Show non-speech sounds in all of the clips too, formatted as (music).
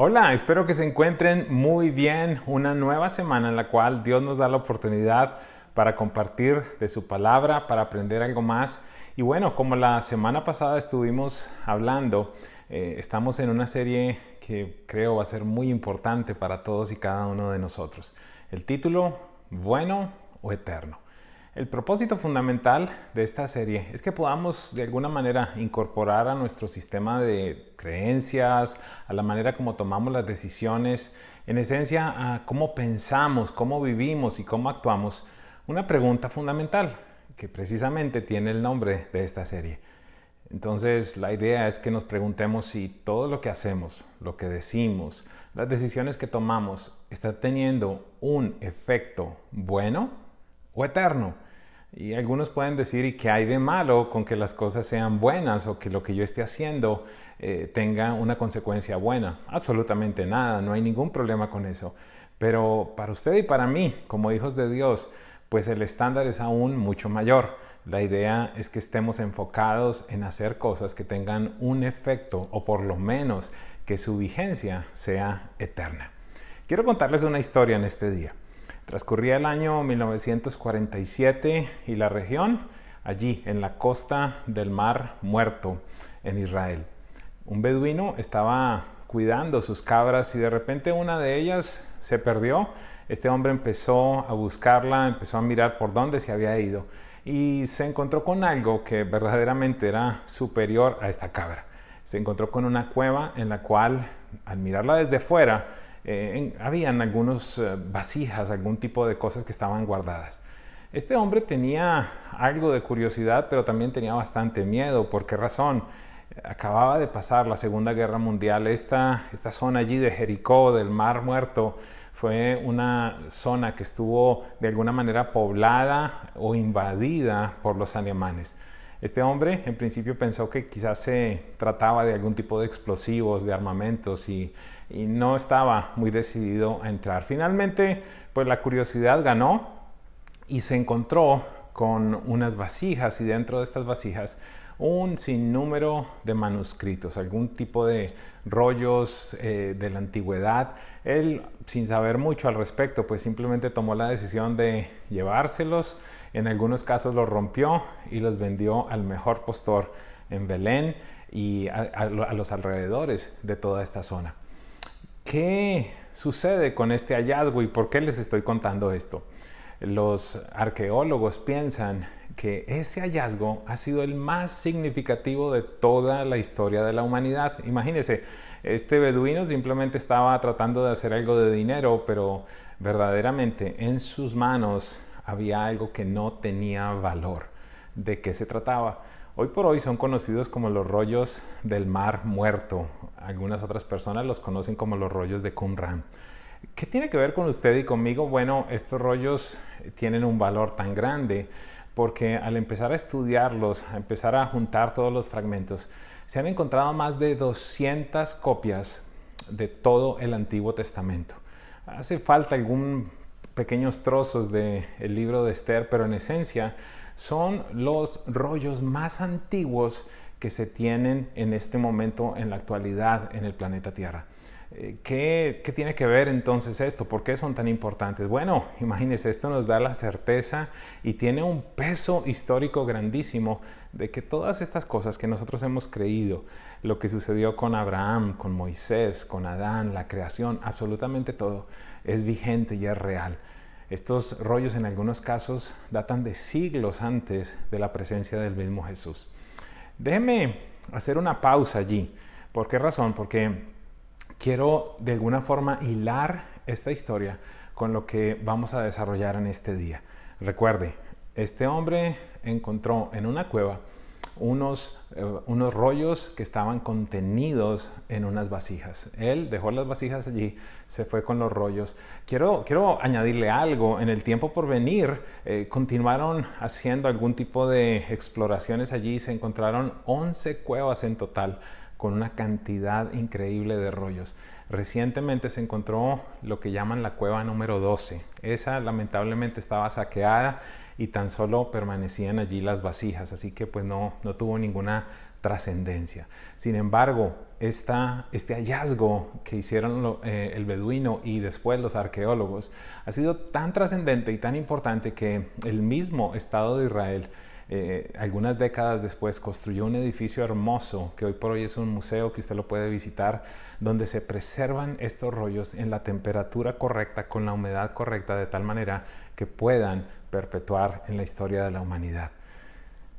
Hola, espero que se encuentren muy bien. Una nueva semana en la cual Dios nos da la oportunidad para compartir de su palabra, para aprender algo más. Y bueno, como la semana pasada estuvimos hablando, eh, estamos en una serie que creo va a ser muy importante para todos y cada uno de nosotros. El título, bueno o eterno. El propósito fundamental de esta serie es que podamos de alguna manera incorporar a nuestro sistema de creencias, a la manera como tomamos las decisiones, en esencia a cómo pensamos, cómo vivimos y cómo actuamos, una pregunta fundamental que precisamente tiene el nombre de esta serie. Entonces la idea es que nos preguntemos si todo lo que hacemos, lo que decimos, las decisiones que tomamos está teniendo un efecto bueno o eterno y algunos pueden decir, ¿y qué hay de malo con que las cosas sean buenas o que lo que yo esté haciendo eh, tenga una consecuencia buena? Absolutamente nada, no hay ningún problema con eso. Pero para usted y para mí, como hijos de Dios, pues el estándar es aún mucho mayor. La idea es que estemos enfocados en hacer cosas que tengan un efecto o por lo menos que su vigencia sea eterna. Quiero contarles una historia en este día. Transcurría el año 1947 y la región, allí en la costa del Mar Muerto, en Israel. Un beduino estaba cuidando sus cabras y de repente una de ellas se perdió. Este hombre empezó a buscarla, empezó a mirar por dónde se había ido y se encontró con algo que verdaderamente era superior a esta cabra. Se encontró con una cueva en la cual, al mirarla desde fuera, eh, habían algunos eh, vasijas, algún tipo de cosas que estaban guardadas. Este hombre tenía algo de curiosidad, pero también tenía bastante miedo. ¿Por qué razón? Acababa de pasar la Segunda Guerra Mundial. Esta, esta zona allí de Jericó, del Mar Muerto, fue una zona que estuvo de alguna manera poblada o invadida por los alemanes. Este hombre en principio pensó que quizás se trataba de algún tipo de explosivos, de armamentos y, no estaba muy decidido a entrar. Finalmente, pues la curiosidad ganó y se encontró con unas vasijas y dentro de estas vasijas un sinnúmero de manuscritos, algún tipo de rollos eh, de la antigüedad. Él, sin saber mucho al respecto, pues simplemente tomó la decisión de llevárselos en algunos casos los rompió y los vendió al mejor postor en Belén y a, los alrededores de toda esta zona. ¿Qué sucede con este hallazgo y por qué les estoy contando esto? Los arqueólogos piensan que ese hallazgo ha sido el más significativo de toda la historia de la humanidad. Imagínense, este beduino simplemente estaba tratando de hacer algo de dinero, pero verdaderamente en sus manos había algo que no tenía valor. ¿De qué se trataba? Hoy por hoy son conocidos como los rollos del mar muerto. Algunas otras personas los conocen como los rollos de Qumran. ¿Qué tiene que ver con usted y conmigo? Bueno, estos rollos tienen un valor tan grande porque al empezar a estudiarlos, a empezar a juntar todos los fragmentos, se han encontrado más de 200 copias de todo el Antiguo Testamento. Hace falta algún pequeños trozos del libro de Esther, pero en esencia son los rollos más antiguos que se tienen en este momento en la actualidad en el planeta Tierra. Eh, ¿Qué, ¿Qué, tiene que ver entonces esto? ¿Por qué son tan importantes? Bueno, (laughs) imagínense, esto nos da la certeza y tiene un peso histórico grandísimo de que todas estas cosas que nosotros hemos creído, lo que sucedió con Abraham, con Moisés, con Adán, la creación, absolutamente todo, es vigente y es real. Estos rollos en algunos casos datan de siglos antes de la presencia del mismo Jesús. Déjeme hacer una pausa allí. ¿Por qué razón? Porque quiero de alguna forma hilar esta historia con lo que vamos a desarrollar en este día. Recuerde, este hombre encontró en una cueva unos, eh, unos rollos que estaban contenidos en unas vasijas. Él dejó las vasijas allí, se fue con los rollos. Quiero, quiero añadirle algo, en el tiempo por venir eh, continuaron haciendo algún tipo de exploraciones allí, se encontraron 11 cuevas en total con una cantidad increíble de rollos. Recientemente se encontró lo que llaman la cueva número 12. Esa lamentablemente estaba saqueada y tan solo permanecían allí las vasijas, así que pues no, no tuvo ninguna trascendencia. Sin embargo, este hallazgo que hicieron eh, el beduino y después los arqueólogos ha sido tan trascendente y tan importante que el mismo Estado de Israel eh, algunas décadas después construyó un edificio hermoso que hoy por hoy es un museo que usted lo puede visitar, donde se preservan estos rollos en la temperatura correcta, con la humedad correcta, de tal manera que puedan perpetuar en la historia de la humanidad.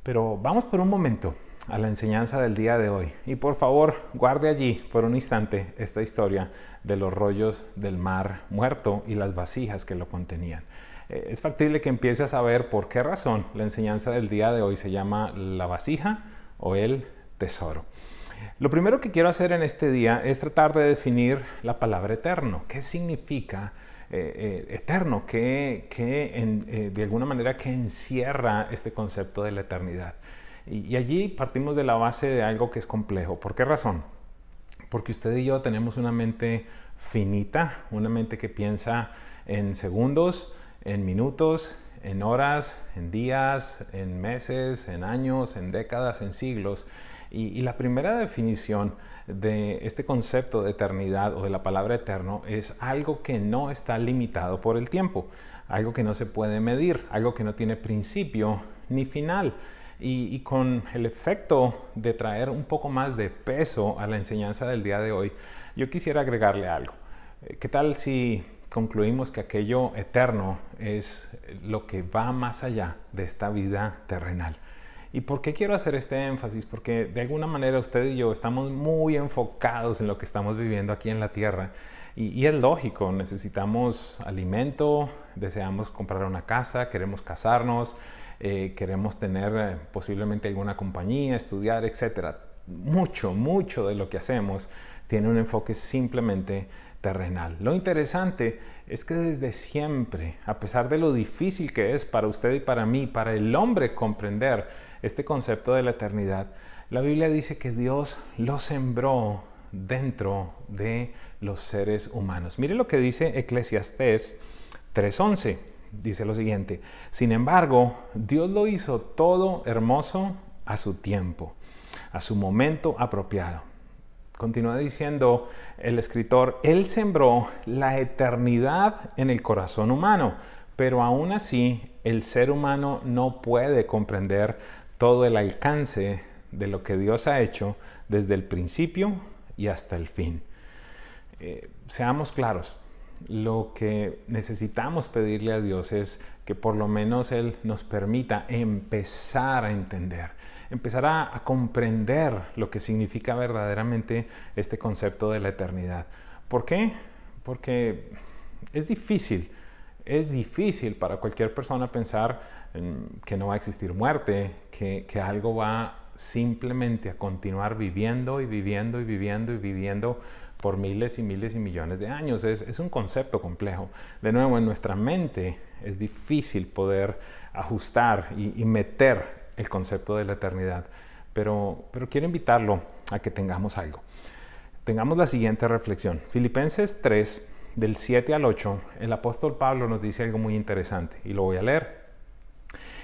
Pero vamos por un momento a la enseñanza del día de hoy y por favor guarde allí por un instante esta historia de los rollos del mar muerto y las vasijas que lo contenían. Eh, es factible que empiece a saber por qué razón la enseñanza del día de hoy se llama la vasija o el tesoro. Lo primero que quiero hacer en este día es tratar de definir la palabra eterno. ¿Qué significa eh, eh, eterno? ¿Qué, de alguna manera que encierra este concepto de la eternidad? y allí partimos de la base de algo que es complejo. ¿Por qué razón? Porque usted y yo tenemos una mente finita, una mente que piensa en segundos, en minutos, en horas, en días, en meses, en años, en décadas, en siglos. Y, la primera definición de este concepto de eternidad o de la palabra eterno es algo que no está limitado por el tiempo, algo que no se puede medir, algo que no tiene principio ni final. Y, con el efecto de traer un poco más de peso a la enseñanza del día de hoy, yo quisiera agregarle algo. Eh, ¿Qué tal si concluimos que aquello eterno es lo que va más allá de esta vida terrenal. ¿Y por qué quiero hacer este énfasis? Porque de alguna manera usted y yo estamos muy enfocados en lo que estamos viviendo aquí en la tierra. Y, es lógico, necesitamos alimento, deseamos comprar una casa, queremos casarnos, eh, queremos tener eh, posiblemente alguna compañía, estudiar, etc. Mucho, mucho de lo que hacemos tiene un enfoque simplemente terrenal. Lo interesante es que desde siempre, a pesar de lo difícil que es para usted y para mí, para el hombre comprender este concepto de la eternidad, la Biblia dice que Dios lo sembró dentro de los seres humanos. Mire lo que dice Eclesiastés 3:11. Dice lo siguiente, sin embargo, Dios lo hizo todo hermoso a su tiempo, a su momento apropiado. Continúa diciendo el escritor, Él sembró la eternidad en el corazón humano, pero aún así el ser humano no puede comprender todo el alcance de lo que Dios ha hecho desde el principio y hasta el fin. Eh, seamos claros, lo que necesitamos pedirle a Dios es que por lo menos Él nos permita empezar a entender empezar a, comprender lo que significa verdaderamente este concepto de la eternidad. ¿Por qué? Porque es difícil, es difícil para cualquier persona pensar que no va a existir muerte, que, algo va simplemente a continuar viviendo y viviendo y viviendo y viviendo por miles y miles y millones de años. Es, un concepto complejo. De nuevo, en nuestra mente es difícil poder ajustar y meter el concepto de la eternidad. Pero, pero quiero invitarlo a que tengamos algo. Tengamos la siguiente reflexión. Filipenses 3, del 7 al 8, el apóstol Pablo nos dice algo muy interesante y lo voy a leer.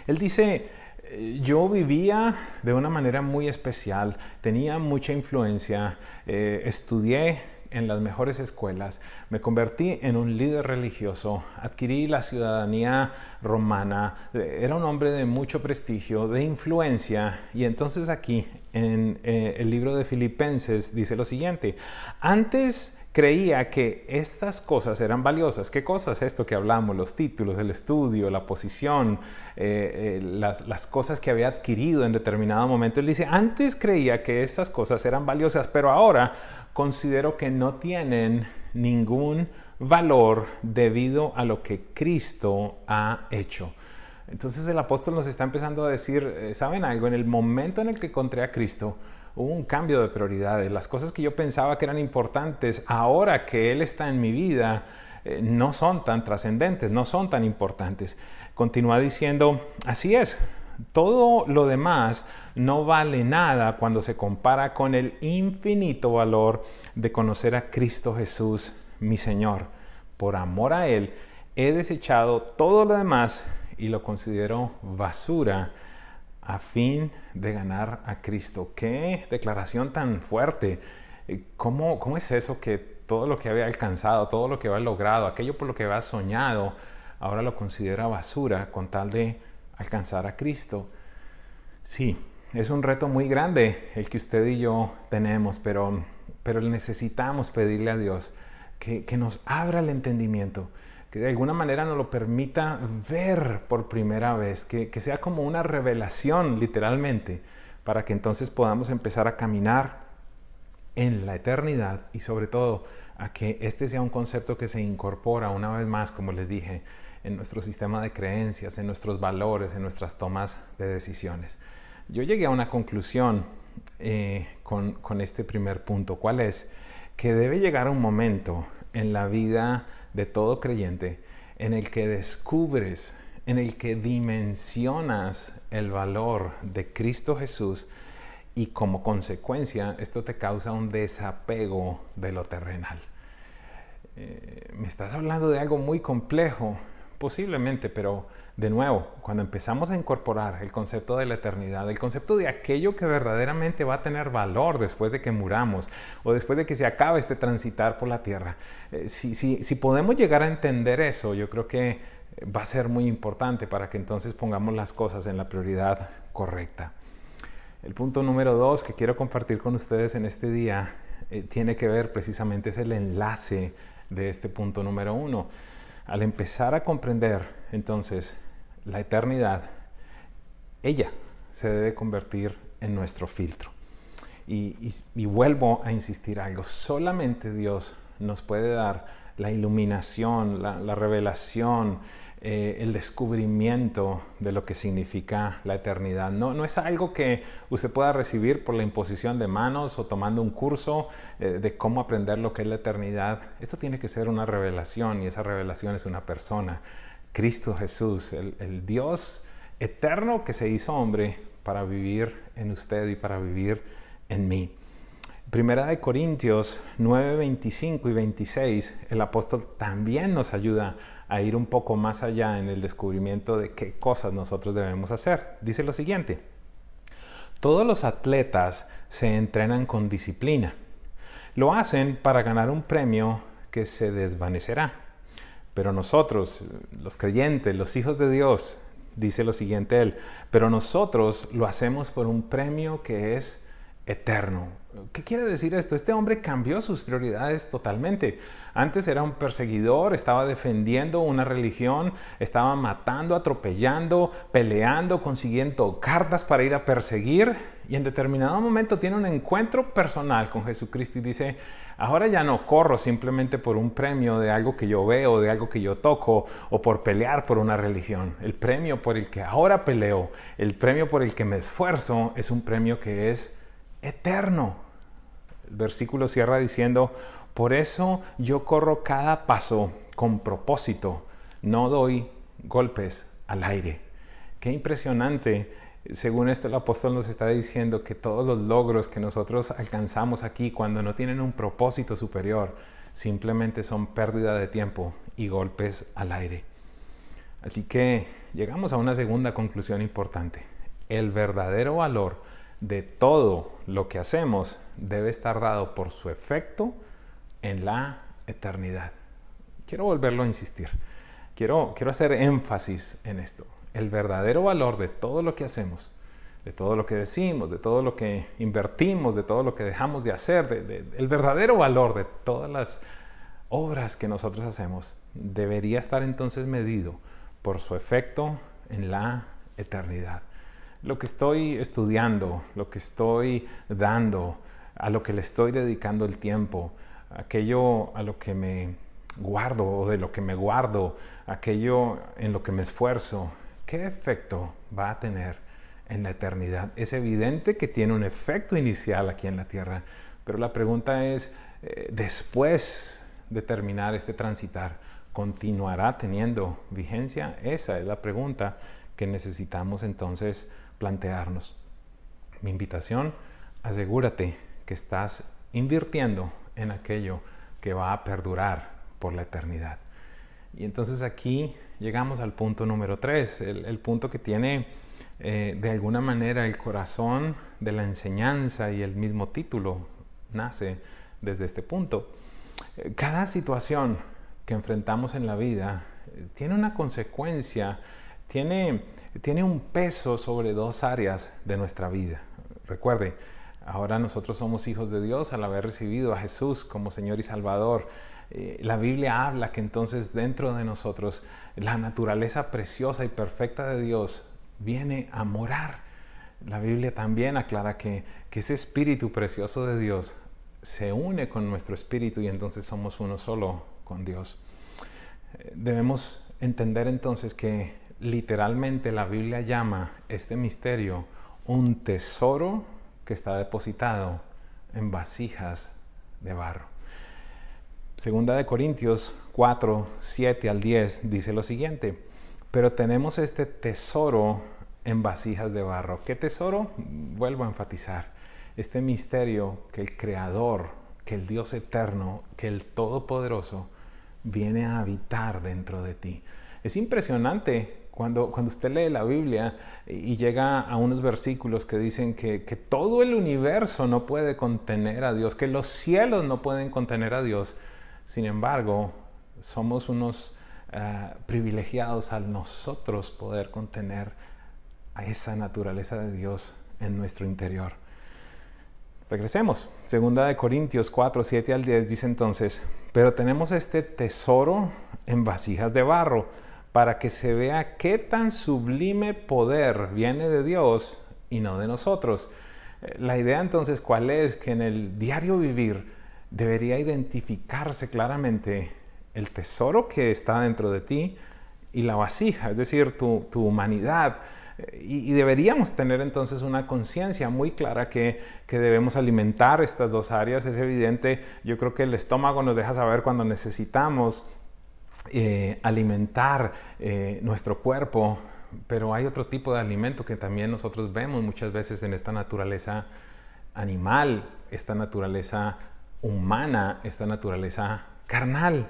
Él dice, eh, yo vivía de una manera muy especial, tenía mucha influencia, eh, estudié en las mejores escuelas, me convertí en un líder religioso, adquirí la ciudadanía romana, era un hombre de mucho prestigio, de influencia, y entonces aquí en eh, el libro de Filipenses dice lo siguiente, antes creía que estas cosas eran valiosas. ¿Qué cosas? Esto que hablamos, los títulos, el estudio, la posición, eh, eh, las, las, cosas que había adquirido en determinado momento. Él dice, antes creía que estas cosas eran valiosas, pero ahora considero que no tienen ningún valor debido a lo que Cristo ha hecho. Entonces el apóstol nos está empezando a decir, eh, ¿saben algo? En el momento en el que encontré a Cristo, hubo un cambio de prioridades. Las cosas que yo pensaba que eran importantes, ahora que Él está en mi vida, eh, no son tan trascendentes, no son tan importantes. Continúa diciendo, así es, todo lo demás no vale nada cuando se compara con el infinito valor de conocer a Cristo Jesús, mi Señor. Por amor a Él, he desechado todo lo demás y lo considero basura a fin de ganar a Cristo. Qué declaración tan fuerte. eh, ¿cómo, ¿cómo es eso que todo lo que había alcanzado, todo lo que había logrado, aquello por lo que había soñado, ahora lo considera basura con tal de alcanzar a Cristo? Sí, es un reto muy grande el que usted y yo tenemos, pero, pero necesitamos pedirle a Dios que, que nos abra el entendimiento, de alguna manera nos lo permita ver por primera vez, que, que sea como una revelación literalmente, para que entonces podamos empezar a caminar en la eternidad y sobre todo a que este sea un concepto que se incorpora una vez más, como les dije, en nuestro sistema de creencias, en nuestros valores, en nuestras tomas de decisiones. Yo llegué a una conclusión eh, con, con este primer punto. ¿Cuál es? Que debe llegar un momento en la vida de todo creyente en el que descubres, en el que dimensionas el valor de Cristo Jesús y como consecuencia esto te causa un desapego de lo terrenal. Eh, me estás hablando de algo muy complejo, posiblemente, pero de nuevo, cuando empezamos a incorporar el concepto de la eternidad, el concepto de aquello que verdaderamente va a tener valor después de que muramos o después de que se acabe este transitar por la tierra, eh, si, si podemos llegar a entender eso, yo creo que va a ser muy importante para que entonces pongamos las cosas en la prioridad correcta. El punto número dos que quiero compartir con ustedes en este día eh, tiene que ver precisamente, es el enlace de este punto número uno. Al empezar a comprender entonces la eternidad, ella se debe convertir en nuestro filtro. Y, vuelvo a insistir algo, solamente Dios nos puede dar la iluminación, la revelación, eh, el descubrimiento de lo que significa la eternidad. No, no es algo que usted pueda recibir por la imposición de manos o tomando un curso eh, de cómo aprender lo que es la eternidad. Esto tiene que ser una revelación y esa revelación es una persona, Cristo Jesús, el, el Dios eterno que se hizo hombre para vivir en usted y para vivir en mí. Primera de Corintios 9, 25 y 26, el apóstol también nos ayuda a ir un poco más allá en el descubrimiento de qué cosas nosotros debemos hacer. Dice lo siguiente, todos los atletas se entrenan con disciplina. Lo hacen para ganar un premio que se desvanecerá. Pero nosotros, los creyentes, los hijos de Dios, dice lo siguiente él, pero nosotros lo hacemos por un premio que es eterno. ¿Qué quiere decir esto? Este hombre cambió sus prioridades totalmente. Antes era un perseguidor, estaba defendiendo una religión, estaba matando, atropellando, peleando, consiguiendo cartas para ir a perseguir y en determinado momento tiene un encuentro personal con Jesucristo y dice, ahora ya no corro simplemente por un premio de algo que yo veo, de algo que yo toco o por pelear por una religión. El premio por el que ahora peleo, el premio por el que me esfuerzo es un premio que es eterno. El versículo cierra diciendo, por eso yo corro cada paso con propósito, no doy golpes al aire. Qué impresionante. Según esto el apóstol nos está diciendo que todos los logros que nosotros alcanzamos aquí cuando no tienen un propósito superior, simplemente son pérdida de tiempo y golpes al aire. Así que llegamos a una segunda conclusión importante. El verdadero valor de todo lo que hacemos debe estar dado por su efecto en la eternidad. Quiero volverlo a insistir. Quiero, quiero hacer énfasis en esto. El verdadero valor de todo lo que hacemos, de todo lo que decimos, de todo lo que invertimos, de todo lo que dejamos de hacer, el verdadero valor de todas las obras que nosotros hacemos, debería estar entonces medido por su efecto en la eternidad lo que estoy estudiando, lo que estoy dando, a lo que le estoy dedicando el tiempo, aquello a lo que me guardo o de lo que me guardo, aquello en lo que me esfuerzo, ¿qué efecto va a tener en la eternidad? Es evidente que tiene un efecto inicial aquí en la tierra, pero la pregunta es, eh, después de terminar este transitar, ¿continuará teniendo vigencia? Esa es la pregunta que necesitamos entonces plantearnos. Mi invitación, asegúrate que estás invirtiendo en aquello que va a perdurar por la eternidad. Y entonces aquí llegamos al punto número tres, el, punto que tiene eh, de alguna manera el corazón de la enseñanza y el mismo título. nace desde este punto. Eh, cada situación que enfrentamos en la vida eh, tiene una consecuencia, tiene, tiene un peso sobre dos áreas de nuestra vida. Recuerde, ahora nosotros somos hijos de Dios al haber recibido a Jesús como Señor y Salvador. Eh, la Biblia habla que entonces dentro de nosotros la naturaleza preciosa y perfecta de Dios viene a morar. La Biblia también aclara que, que ese espíritu precioso de Dios se une con nuestro espíritu y entonces somos uno solo con Dios. Eh, debemos entender entonces que literalmente la Biblia llama este misterio un tesoro que está depositado en vasijas de barro. Segunda de Corintios 4, 7 al 10 dice lo siguiente, pero tenemos este tesoro en vasijas de barro. ¿Qué tesoro? Vuelvo a enfatizar, este misterio que el Creador, que el Dios eterno, que el Todopoderoso viene a habitar dentro de ti. Es impresionante cuando, cuando usted lee la Biblia y llega a unos versículos que dicen que, todo el universo no puede contener a Dios, que los cielos no pueden contener a Dios, sin embargo, somos unos eh, privilegiados al nosotros poder contener a esa naturaleza de Dios en nuestro interior. Regresemos. Segunda de Corintios 4, 7 al 10 dice entonces, pero tenemos este tesoro en vasijas de barro para que se vea qué tan sublime poder viene de Dios y no de nosotros. Eh, la idea entonces, ¿cuál es? Que en el diario vivir debería identificarse claramente el tesoro que está dentro de ti y la vasija, es decir, tu, humanidad. Y, deberíamos tener entonces una conciencia muy clara que, debemos alimentar estas dos áreas. Es evidente, yo creo que el estómago nos deja saber cuando necesitamos eh, alimentar eh, nuestro cuerpo, pero hay otro tipo de alimento que también nosotros vemos muchas veces en esta naturaleza animal, esta naturaleza humana, esta naturaleza carnal.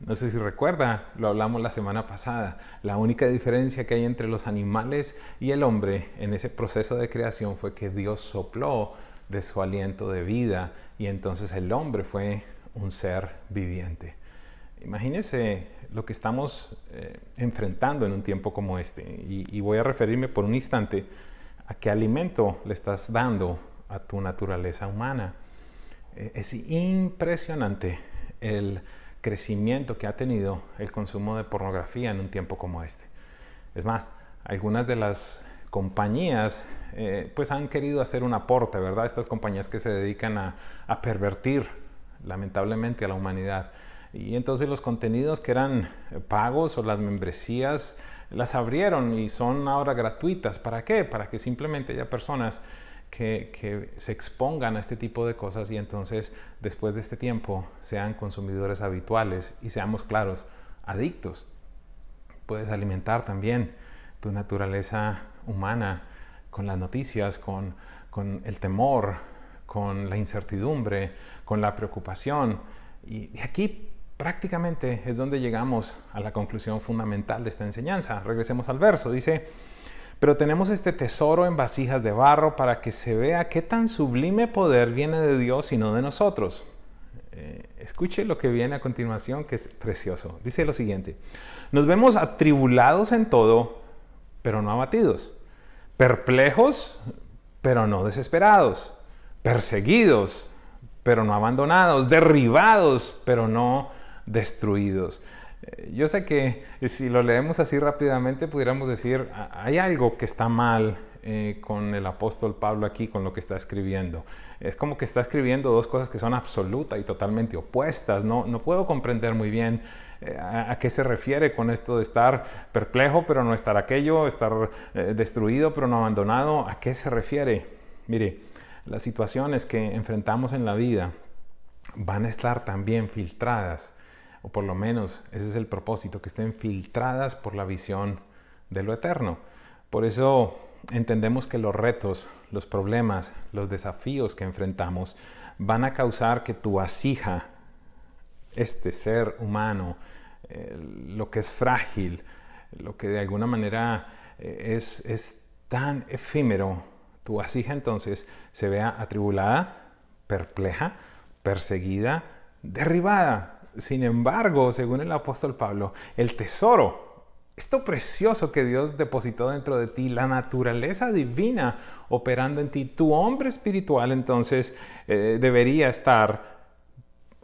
No sé si recuerda, lo hablamos la semana pasada. La única diferencia que hay entre los animales y el hombre en ese proceso de creación fue que Dios sopló de su aliento de vida y entonces el hombre fue un ser viviente. Imagínese lo que estamos eh, enfrentando en un tiempo como este y voy a referirme por un instante a qué alimento le estás dando a tu naturaleza humana. Eh, es impresionante el crecimiento que ha tenido el consumo de pornografía en un tiempo como este. Es más, algunas de las compañías eh, pues han querido hacer un aporte, ¿verdad? Estas compañías que se dedican a, a pervertir lamentablemente a la humanidad. Y entonces los contenidos que eran pagos o las membresías las abrieron y son ahora gratuitas. ¿Para qué? Para que simplemente haya personas que, se expongan a este tipo de cosas y entonces después de este tiempo sean consumidores habituales y seamos claros, adictos. Puedes alimentar también tu naturaleza humana con las noticias, con, con el temor, con la incertidumbre, con la preocupación. Y aquí prácticamente es donde llegamos a la conclusión fundamental de esta enseñanza. Regresemos al verso. Dice, pero tenemos este tesoro en vasijas de barro para que se vea qué tan sublime poder viene de Dios y no de nosotros. Eh, escuche lo que viene a continuación, que es precioso. Dice lo siguiente, nos vemos atribulados en todo, pero no abatidos, perplejos, pero no desesperados, perseguidos, pero no abandonados, derribados, pero no destruidos. Eh, yo sé que eh, si lo leemos así rápidamente pudiéramos decir, hay algo que está mal eh, con el apóstol Pablo aquí, con lo que está escribiendo. Es como que está escribiendo dos cosas que son absolutas y totalmente opuestas. No, no puedo comprender muy bien a, qué se refiere con esto de estar perplejo, pero no estar aquello, estar destruido, pero no abandonado. ¿A qué se refiere? Mire, las situaciones que enfrentamos en la vida van a estar también filtradas o por lo menos ese es el propósito, que estén filtradas por la visión de lo eterno. Por eso entendemos que los retos, los problemas, los desafíos que enfrentamos van a causar que tu vasija, este ser humano, eh, lo que es frágil, lo que de alguna manera eh, es, es tan efímero, tu vasija entonces se vea atribulada, perpleja, perseguida, derribada. Sin embargo, según el apóstol Pablo, el tesoro, esto precioso que Dios depositó dentro de ti, la naturaleza divina operando en ti, tu hombre espiritual entonces eh, debería estar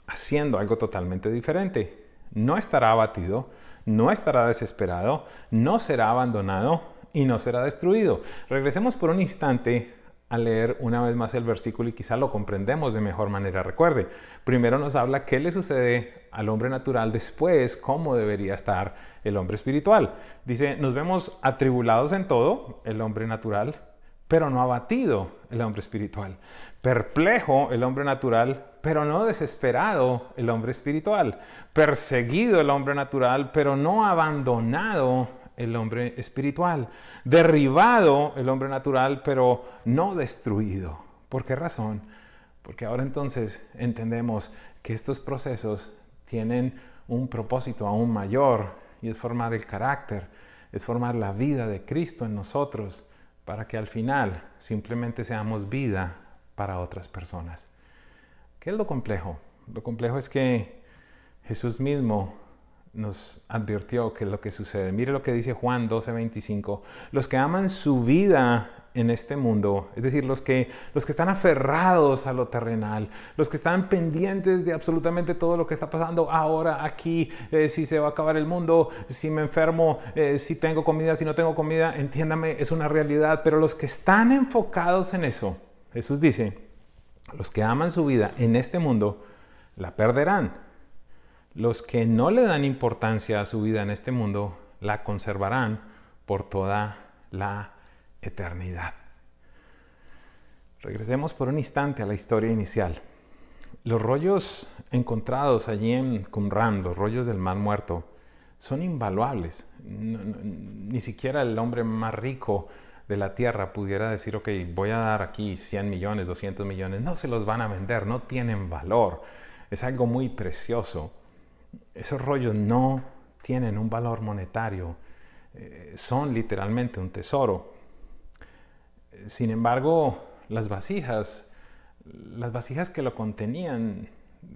haciendo algo totalmente diferente. No estará abatido, no estará desesperado, no será abandonado y no será destruido. Regresemos por un instante a leer una vez más el versículo y quizá lo comprendemos de mejor manera. Recuerde, primero nos habla qué le sucede al hombre natural, después cómo debería estar el hombre espiritual. Dice, nos vemos atribulados en todo, el hombre natural, pero no abatido, el hombre espiritual. Perplejo, el hombre natural, pero no desesperado, el hombre espiritual. Perseguido, el hombre natural, pero no abandonado, el hombre espiritual. Derribado el hombre natural, pero no destruido. ¿Por qué razón? Porque ahora entonces entendemos que estos procesos tienen un propósito aún mayor y es formar el carácter, es formar la vida de Cristo en nosotros para que al final simplemente seamos vida para otras personas. ¿Qué es lo complejo? Lo complejo es que Jesús mismo nos advirtió que lo que sucede. Mire lo que dice Juan 12:25. Los que aman su vida en este mundo, es decir, los que, los que están aferrados a lo terrenal, los que están pendientes de absolutamente todo lo que está pasando ahora, aquí, eh, si se va a acabar el mundo, si me enfermo, eh, si tengo comida, si no tengo comida, entiéndame, es una realidad, pero los que están enfocados en eso, Jesús dice, los que aman su vida en este mundo, la perderán. Los que no le dan importancia a su vida en este mundo la conservarán por toda la eternidad. Regresemos por un instante a la historia inicial. Los rollos encontrados allí en Qumran, los rollos del Mar Muerto, son invaluables. ni siquiera el hombre más rico de la tierra pudiera decir, ok, voy a dar aquí 100 millones, 200 millones. No se los van a vender, no tienen valor. Es algo muy precioso esos rollos no tienen un valor monetario, eh, son literalmente un tesoro. Sin embargo, las vasijas, las vasijas que lo contenían,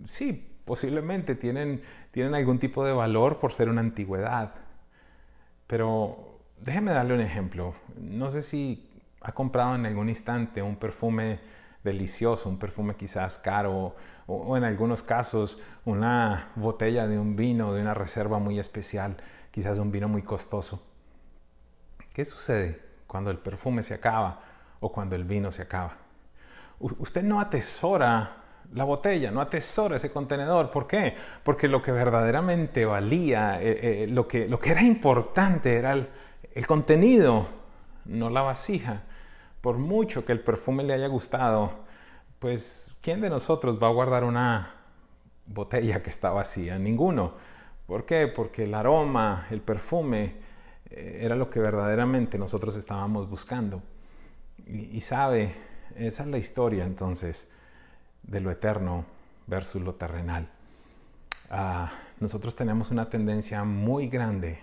sí, posiblemente tienen, tienen algún tipo de valor por ser una antigüedad. Pero déjeme darle un ejemplo. No sé si ha comprado en algún instante un perfume delicioso, un perfume quizás caro o, en algunos casos una botella de un vino de una reserva muy especial, quizás un vino muy costoso. ¿Qué sucede cuando el perfume se acaba o cuando el vino se acaba? usted no atesora la botella, no atesora ese contenedor. ¿Por qué? Porque lo que verdaderamente valía, eh, eh, lo, que, lo que era importante era el contenido, no la vasija por mucho que el perfume le haya gustado, pues ¿quién de nosotros va a guardar una botella que está vacía? Ninguno. ¿Por qué? Porque el aroma, el perfume, era lo que verdaderamente nosotros estábamos buscando. Y, sabe, esa es la historia entonces de lo eterno versus lo terrenal. Ah, nosotros tenemos una tendencia muy grande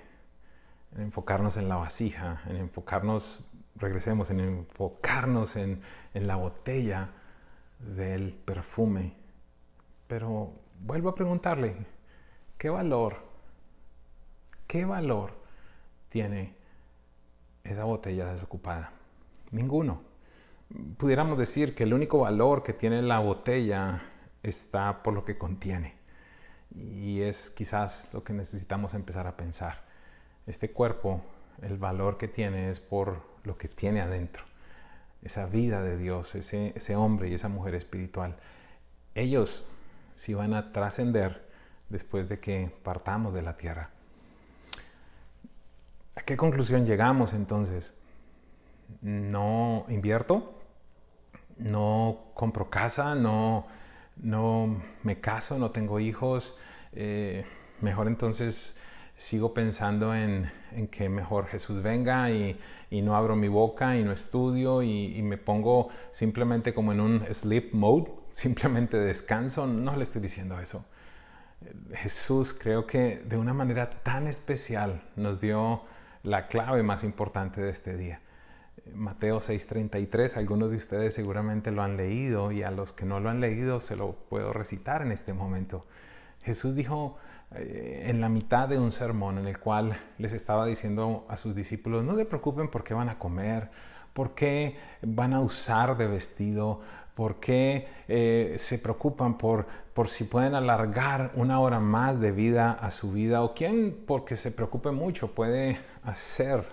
en enfocarnos en la vasija, en enfocarnos regresemos en enfocarnos en, la botella del perfume. Pero vuelvo a preguntarle, ¿qué valor, qué valor tiene esa botella desocupada? Ninguno. Pudiéramos decir que el único valor que tiene la botella está por lo que contiene. Y es quizás lo que necesitamos empezar a pensar. Este cuerpo, el valor que tiene es por lo que tiene adentro, esa vida de Dios, ese, ese hombre y esa mujer espiritual. Ellos sí van a trascender después de que partamos de la tierra. ¿A qué conclusión llegamos entonces? No invierto, no compro casa, no, no me caso, no tengo hijos. Eh, mejor entonces sigo pensando en, que mejor Jesús venga y, no abro mi boca y no estudio y, me pongo simplemente como en un sleep mode, (laughs) simplemente descanso, no le estoy diciendo eso. Jesús creo que de una manera tan especial nos dio la clave más importante de este día. Mateo 6:33, algunos de ustedes seguramente lo han leído y a los que no lo han leído se lo puedo recitar en este momento. Jesús dijo eh, en la mitad de un sermón en el cual les estaba diciendo a sus discípulos, no se preocupen por qué van a comer, por qué van a usar de vestido, por qué eh, se preocupan por, por si pueden alargar una hora más de vida a su vida o quién porque se preocupe mucho puede hacer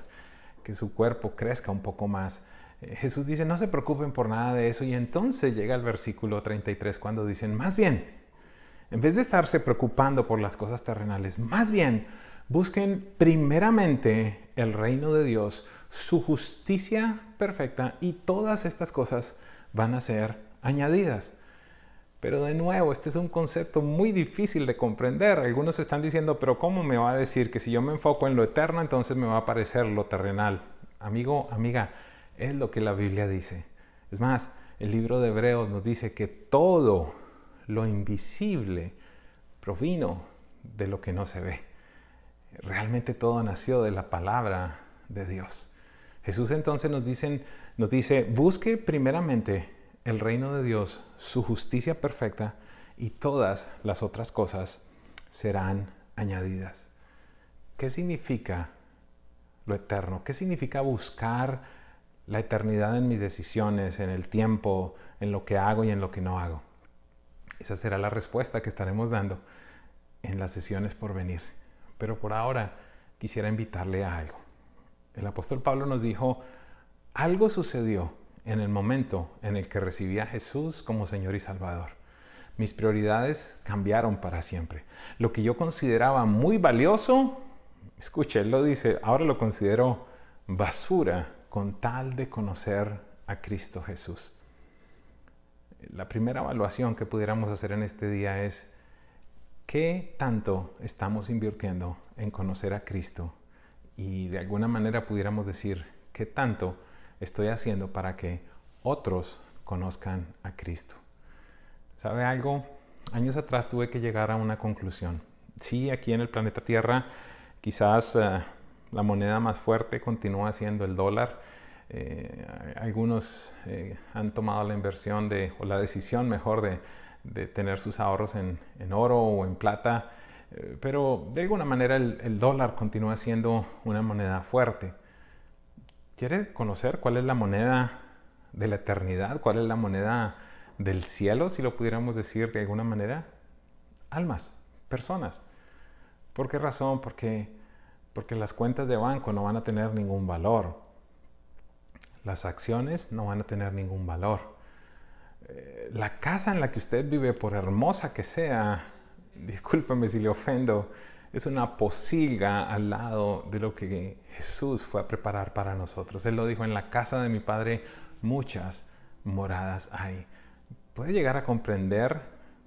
que su cuerpo crezca un poco más. Eh, Jesús dice, no se preocupen por nada de eso. Y entonces llega el versículo 33 cuando dicen, más bien, en vez de estarse preocupando por las cosas terrenales, más bien busquen primeramente el reino de Dios, su justicia perfecta y todas estas cosas van a ser añadidas. Pero de nuevo, este es un concepto muy difícil de comprender. Algunos están diciendo, pero ¿cómo me va a decir que si yo me enfoco en lo eterno, entonces me va a aparecer lo terrenal? Amigo, amiga, es lo que la Biblia dice. Es más, el libro de Hebreos nos dice que todo lo invisible provino de lo que no se ve. Realmente todo nació de la palabra de Dios. Jesús entonces nos, nos dice, busque primeramente el reino de Dios, su justicia perfecta y todas las otras cosas serán añadidas. ¿Qué significa lo eterno? ¿Qué significa buscar la eternidad en mis decisiones, en el tiempo, en lo que hago y en lo que no hago? Esa será la respuesta que estaremos dando en las sesiones por venir. Pero por ahora quisiera invitarle a algo. El apóstol Pablo nos dijo, algo sucedió en el momento en el que recibí a Jesús como Señor y Salvador. Mis prioridades cambiaron para siempre. Lo que yo consideraba muy valioso, escuche, él lo dice, ahora lo considero basura con tal de conocer a Cristo Jesús. La primera evaluación que pudiéramos hacer en este día es, ¿qué tanto estamos invirtiendo en conocer a Cristo? Y de alguna manera pudiéramos decir, ¿qué tanto estoy haciendo para que otros conozcan a Cristo. ¿Sabe algo? Años atrás tuve que llegar a una conclusión. Sí, aquí en el planeta Tierra quizás eh, la moneda más fuerte continúa siendo el dólar. Eh, algunos eh, han tomado la inversión de, o la decisión mejor de, tener sus ahorros en, oro o en plata, pero de alguna manera el dólar continúa siendo una moneda fuerte. ¿Quiere conocer cuál es la moneda de la eternidad? ¿Cuál es la moneda del cielo, si lo pudiéramos decir de alguna manera? Almas, personas. ¿Por qué razón? Porque, porque las cuentas de banco no van a tener ningún valor. Las acciones no van a tener ningún valor. Eh, la casa en la que usted vive, por hermosa que sea, (laughs) discúlpeme si le ofendo, es una posilga al lado de lo que Jesús fue a preparar para nosotros. Él lo dijo, en la casa de mi Padre muchas moradas hay. ¿Puede llegar a comprender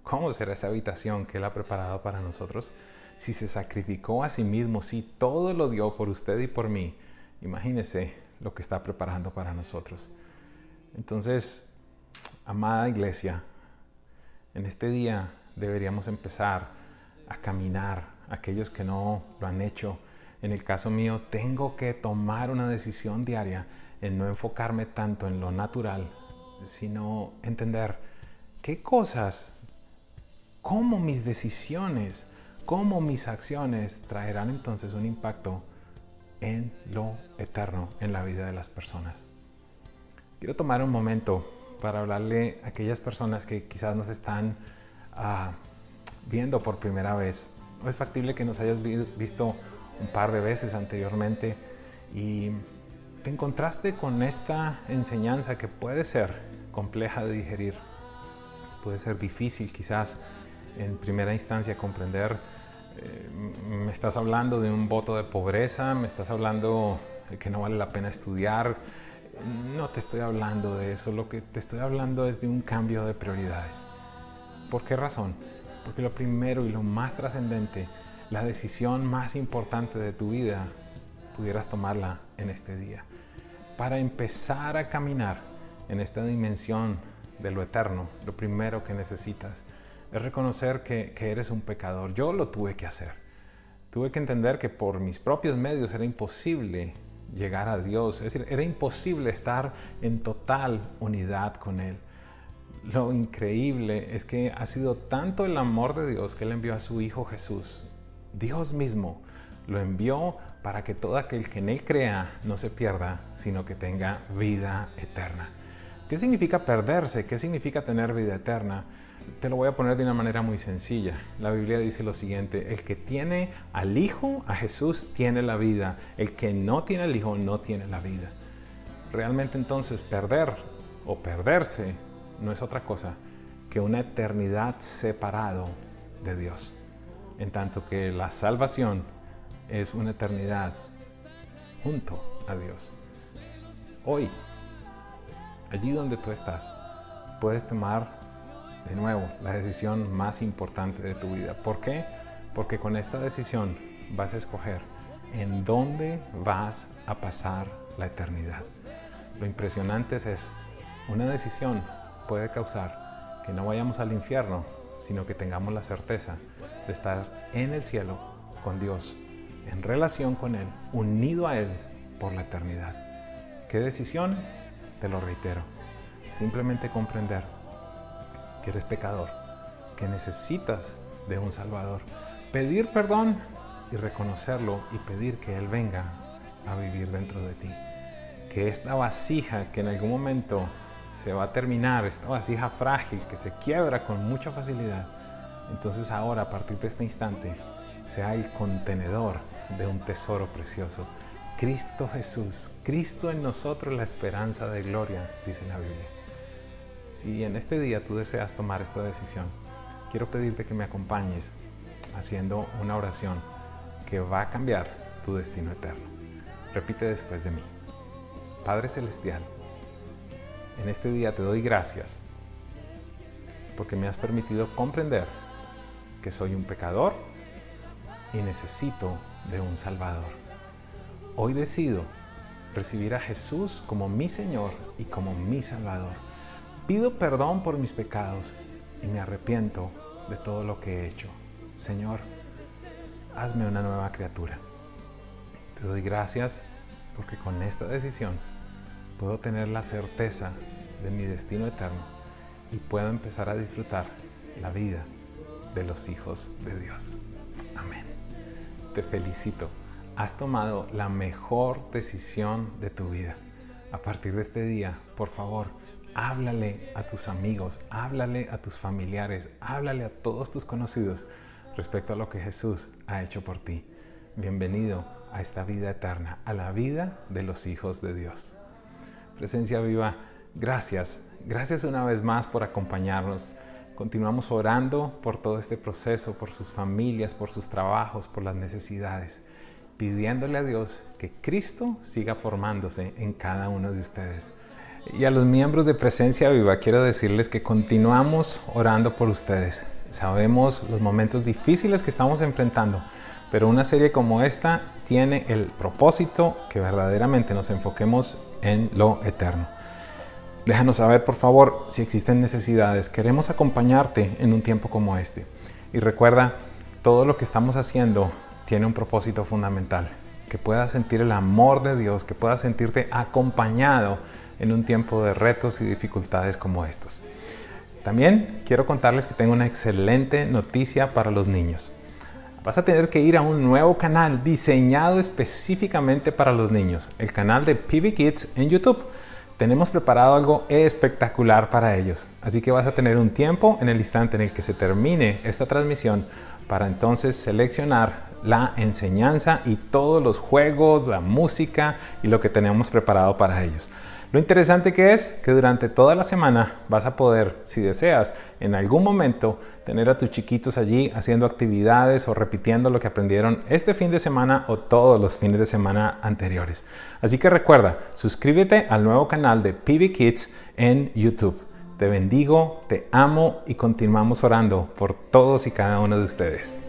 cómo será esa habitación que Él ha preparado para nosotros? Si se sacrificó a sí mismo, si todo lo dio por usted y por mí, imagínese lo que está preparando para nosotros. Entonces, amada iglesia, en este día deberíamos empezar a caminar aquellos que no lo han hecho. En el caso mío, tengo que tomar una decisión diaria en no enfocarme tanto en lo natural, sino entender qué cosas, cómo mis decisiones, cómo mis acciones traerán entonces un impacto en lo eterno, en la vida de las personas. Quiero tomar un momento para hablarle a aquellas personas que quizás nos están ah, viendo por primera vez es factible que nos hayas visto un par de veces anteriormente y te encontraste con esta enseñanza que puede ser compleja de digerir, puede ser difícil quizás en primera instancia comprender. Eh, me estás hablando de un voto de pobreza, me estás hablando de que no vale la pena estudiar. No te estoy hablando de eso, lo que te estoy hablando es de un cambio de prioridades. ¿Por qué razón? Porque lo primero y lo más trascendente, la decisión más importante de tu vida, pudieras tomarla en este día. Para empezar a caminar en esta dimensión de lo eterno, lo primero que necesitas es reconocer que, que eres un pecador. Yo lo tuve que hacer. Tuve que entender que por mis propios medios era imposible llegar a Dios. Es decir, era imposible estar en total unidad con Él. Lo increíble es que ha sido tanto el amor de Dios que Él envió a su Hijo Jesús. Dios mismo lo envió para que todo aquel que en Él crea no se pierda, sino que tenga vida eterna. ¿Qué significa perderse? ¿Qué significa tener vida eterna? Te lo voy a poner de una manera muy sencilla. La Biblia dice lo siguiente, el que tiene al Hijo, a Jesús, tiene la vida. El que no tiene al Hijo, no tiene la vida. Realmente entonces perder o perderse no es otra cosa que una eternidad separado de Dios. En tanto que la salvación es una eternidad junto a Dios. Hoy, allí donde tú estás, puedes tomar de nuevo la decisión más importante de tu vida. ¿Por qué? Porque con esta decisión vas a escoger en dónde vas a pasar la eternidad. Lo impresionante es eso. Una decisión puede causar que no vayamos al infierno, sino que tengamos la certeza de estar en el cielo con Dios, en relación con Él, unido a Él por la eternidad. ¿Qué decisión? Te lo reitero. Simplemente comprender que eres pecador, que necesitas de un Salvador. Pedir perdón y reconocerlo y pedir que Él venga a vivir dentro de ti. Que esta vasija que en algún momento se va a terminar, esta vasija frágil que se quiebra con mucha facilidad, entonces ahora a partir de este instante sea el contenedor de un tesoro precioso. Cristo Jesús, Cristo en nosotros la esperanza de gloria, dice la Biblia. Si en este día tú deseas tomar esta decisión, quiero pedirte que me acompañes haciendo una oración que va a cambiar tu destino eterno. Repite después de mí. Padre Celestial, en este día te doy gracias porque me has permitido comprender que soy un pecador y necesito de un Salvador. Hoy decido recibir a Jesús como mi Señor y como mi Salvador. Pido perdón por mis pecados y me arrepiento de todo lo que he hecho. Señor, hazme una nueva criatura. Te doy gracias porque con esta decisión puedo tener la certeza de mi destino eterno y puedo empezar a disfrutar la vida de los hijos de Dios. Amén. Te felicito. Has tomado la mejor decisión de tu vida. A partir de este día, por favor, háblale a tus amigos, háblale a tus familiares, háblale a todos tus conocidos respecto a lo que Jesús ha hecho por ti. Bienvenido a esta vida eterna, a la vida de los hijos de Dios. Presencia viva, gracias, gracias una vez más por acompañarnos. Continuamos orando por todo este proceso, por sus familias, por sus trabajos, por las necesidades, pidiéndole a Dios que Cristo siga formándose en cada uno de ustedes. Y a los miembros de Presencia Viva quiero decirles que continuamos orando por ustedes. Sabemos los momentos difíciles que estamos enfrentando, pero una serie como esta tiene el propósito que verdaderamente nos enfoquemos en lo eterno. Déjanos saber, por favor, si existen necesidades. Queremos acompañarte en un tiempo como este. Y recuerda, todo lo que estamos haciendo tiene un propósito fundamental. Que puedas sentir el amor de Dios, que puedas sentirte acompañado en un tiempo de retos y dificultades como estos. También quiero contarles que tengo una excelente noticia para los niños vas a tener que ir a un nuevo canal diseñado específicamente para los niños, el canal de PB Kids en YouTube. Tenemos preparado algo espectacular para ellos, así que vas a tener un tiempo en el instante en el que se termine esta transmisión para entonces seleccionar la enseñanza y todos los juegos, la música y lo que tenemos preparado para ellos. Lo interesante que es que durante toda la semana vas a poder, si deseas, en algún momento tener a tus chiquitos allí haciendo actividades o repitiendo lo que aprendieron este fin de semana o todos los fines de semana anteriores. Así que recuerda, suscríbete al nuevo canal de PB Kids en YouTube. Te bendigo, te amo y continuamos orando por todos y cada uno de ustedes.